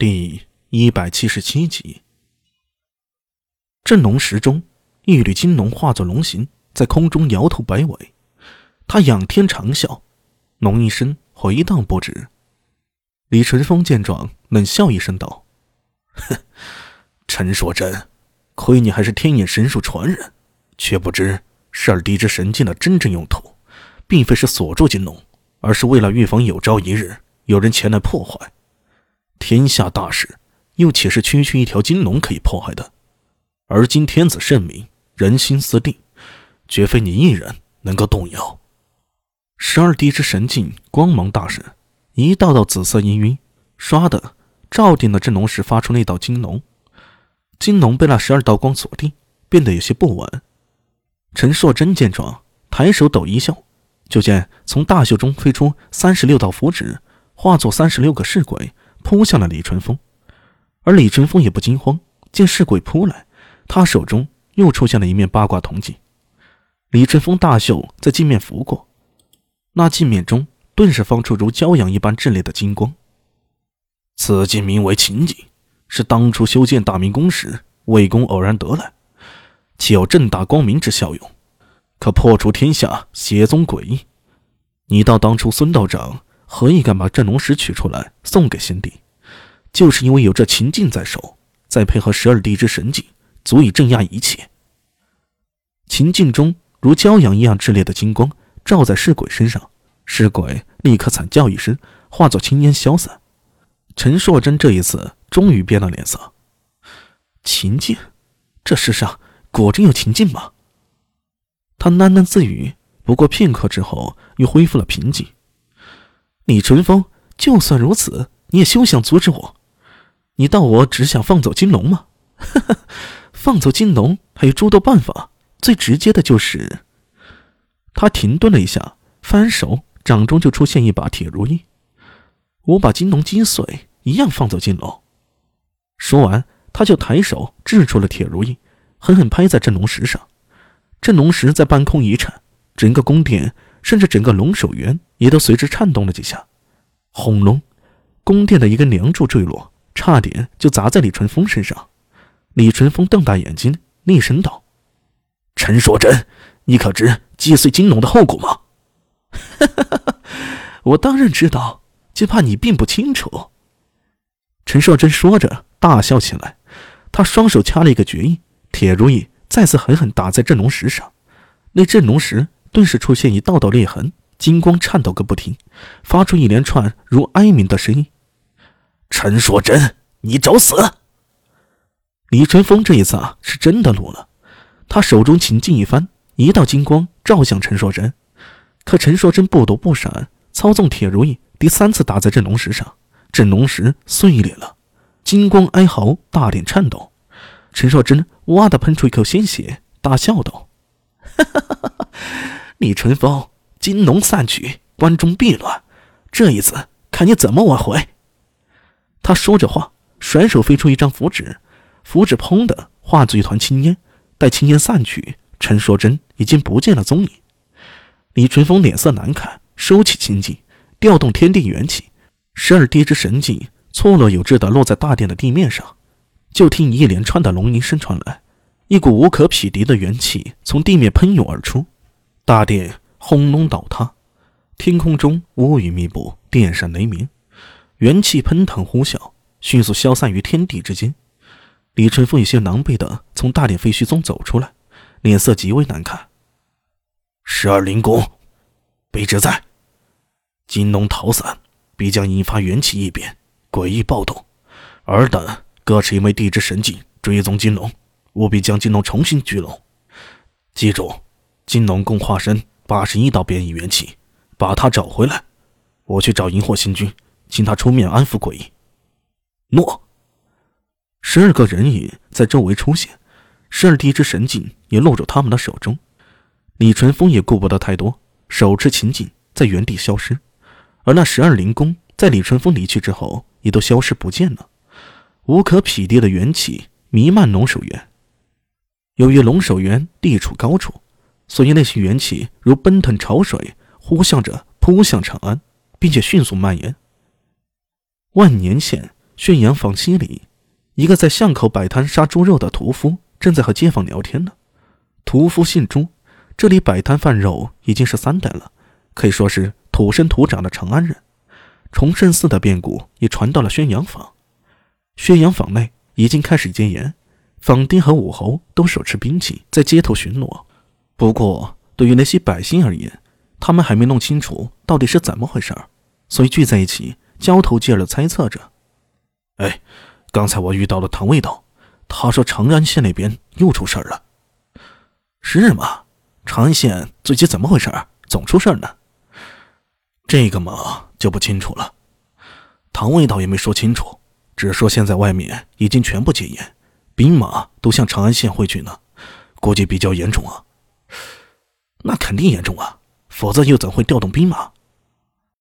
第一百七十七集，镇龙石中，一缕金龙化作龙形，在空中摇头摆尾。他仰天长啸，龙一声回荡不止。李淳风见状，冷笑一声道：“哼，陈硕真，亏你还是天眼神术传人，却不知十二地之神剑的真正用途，并非是锁住金龙，而是为了预防有朝一日有人前来破坏。”天下大事，又岂是区区一条金龙可以破坏的？而今天子圣明，人心思定，绝非你一人能够动摇。十二滴之神镜光芒大盛，一道道紫色氤氲，唰的照定了镇龙石，发出那道金龙。金龙被那十二道光锁定，变得有些不稳。陈硕真见状，抬手抖一笑，就见从大袖中飞出三十六道符纸，化作三十六个侍鬼。扑向了李淳风，而李淳风也不惊慌，见尸鬼扑来，他手中又出现了一面八卦铜镜。李淳风大袖在镜面拂过，那镜面中顿时放出如骄阳一般炽烈的金光。此镜名为秦镜，是当初修建大明宫时魏公偶然得来，其有正大光明之效用，可破除天下邪宗诡异。你道当初孙道长？何以敢把镇龙石取出来送给先帝？就是因为有这秦镜在手，再配合十二地之神镜，足以镇压一切。秦镜中如骄阳一样炽烈的金光照在尸鬼身上，尸鬼立刻惨叫一声，化作青烟消散。陈硕真这一次终于变了脸色。秦镜，这世上果真有秦镜吗？他喃喃自语，不过片刻之后又恢复了平静。李淳风，就算如此，你也休想阻止我。你当我只想放走金龙吗？哈 哈放走金龙还有诸多办法，最直接的就是……他停顿了一下，翻手，掌中就出现一把铁如意。我把金龙击碎，一样放走金龙。说完，他就抬手掷出了铁如意，狠狠拍在镇龙石上。镇龙石在半空一颤，整个宫殿。甚至整个龙首原也都随之颤动了几下，轰隆！宫殿的一根梁柱坠落，差点就砸在李淳风身上。李淳风瞪大眼睛，厉声道：“陈硕真，你可知击碎金龙的后果吗？”“哈哈哈哈我当然知道，就怕你并不清楚。”陈硕真说着大笑起来，他双手掐了一个绝印，铁如意再次狠狠打在镇龙石上，那镇龙石。顿时出现一道道裂痕，金光颤抖个不停，发出一连串如哀鸣的声音。陈硕真，你找死！李淳风这一次啊，是真的怒了，他手中琴劲一翻，一道金光照向陈硕真。可陈硕真不躲不闪，操纵铁如意第三次打在镇龙石上，镇龙石碎裂了，金光哀嚎，大脸颤抖。陈硕真哇的喷出一口鲜血，大笑道：“！” 李淳风，金龙散去，关中必乱。这一次，看你怎么挽回！他说着话，甩手飞出一张符纸，符纸砰的化作一团青烟。待青烟散去，陈硕真已经不见了踪影。李淳风脸色难看，收起青镜，调动天地元气，十二滴之神镜错落有致的落在大殿的地面上。就听一连串的龙吟声传来，一股无可匹敌的元气从地面喷涌而出。大殿轰隆倒塌，天空中乌云密布，电闪雷鸣，元气喷腾呼啸，迅速消散于天地之间。李淳风有些狼狈地从大殿废墟中走出来，脸色极为难看。十二灵宫，卑职在。金龙逃散，必将引发元气异变，诡异暴动。尔等各持一枚地之神镜，追踪金龙，务必将金龙重新聚拢。记住。金龙共化身八十一道变异元气，把他找回来。我去找荧惑星君，请他出面安抚诡异。诺。十二个人影在周围出现，十二地之神镜也落入他们的手中。李淳风也顾不得太多，手持秦镜在原地消失，而那十二灵宫在李淳风离去之后也都消失不见了。无可匹敌的元气弥漫龙首原。由于龙首原地处高处。所以那些元气如奔腾潮水，呼啸着扑向长安，并且迅速蔓延。万年县宣阳坊西里，一个在巷口摆摊杀猪肉的屠夫正在和街坊聊天呢。屠夫姓朱，这里摆摊贩肉已经是三代了，可以说是土生土长的长安人。崇圣寺的变故也传到了宣阳坊，宣阳坊内已经开始戒严，坊丁和武侯都手持兵器在街头巡逻。不过，对于那些百姓而言，他们还没弄清楚到底是怎么回事儿，所以聚在一起交头接耳的猜测着。哎，刚才我遇到了唐卫道，他说长安县那边又出事儿了。是吗？长安县最近怎么回事？总出事儿呢？这个嘛就不清楚了。唐卫道也没说清楚，只说现在外面已经全部戒严，兵马都向长安县汇聚呢，估计比较严重啊。那肯定严重啊，否则又怎会调动兵马？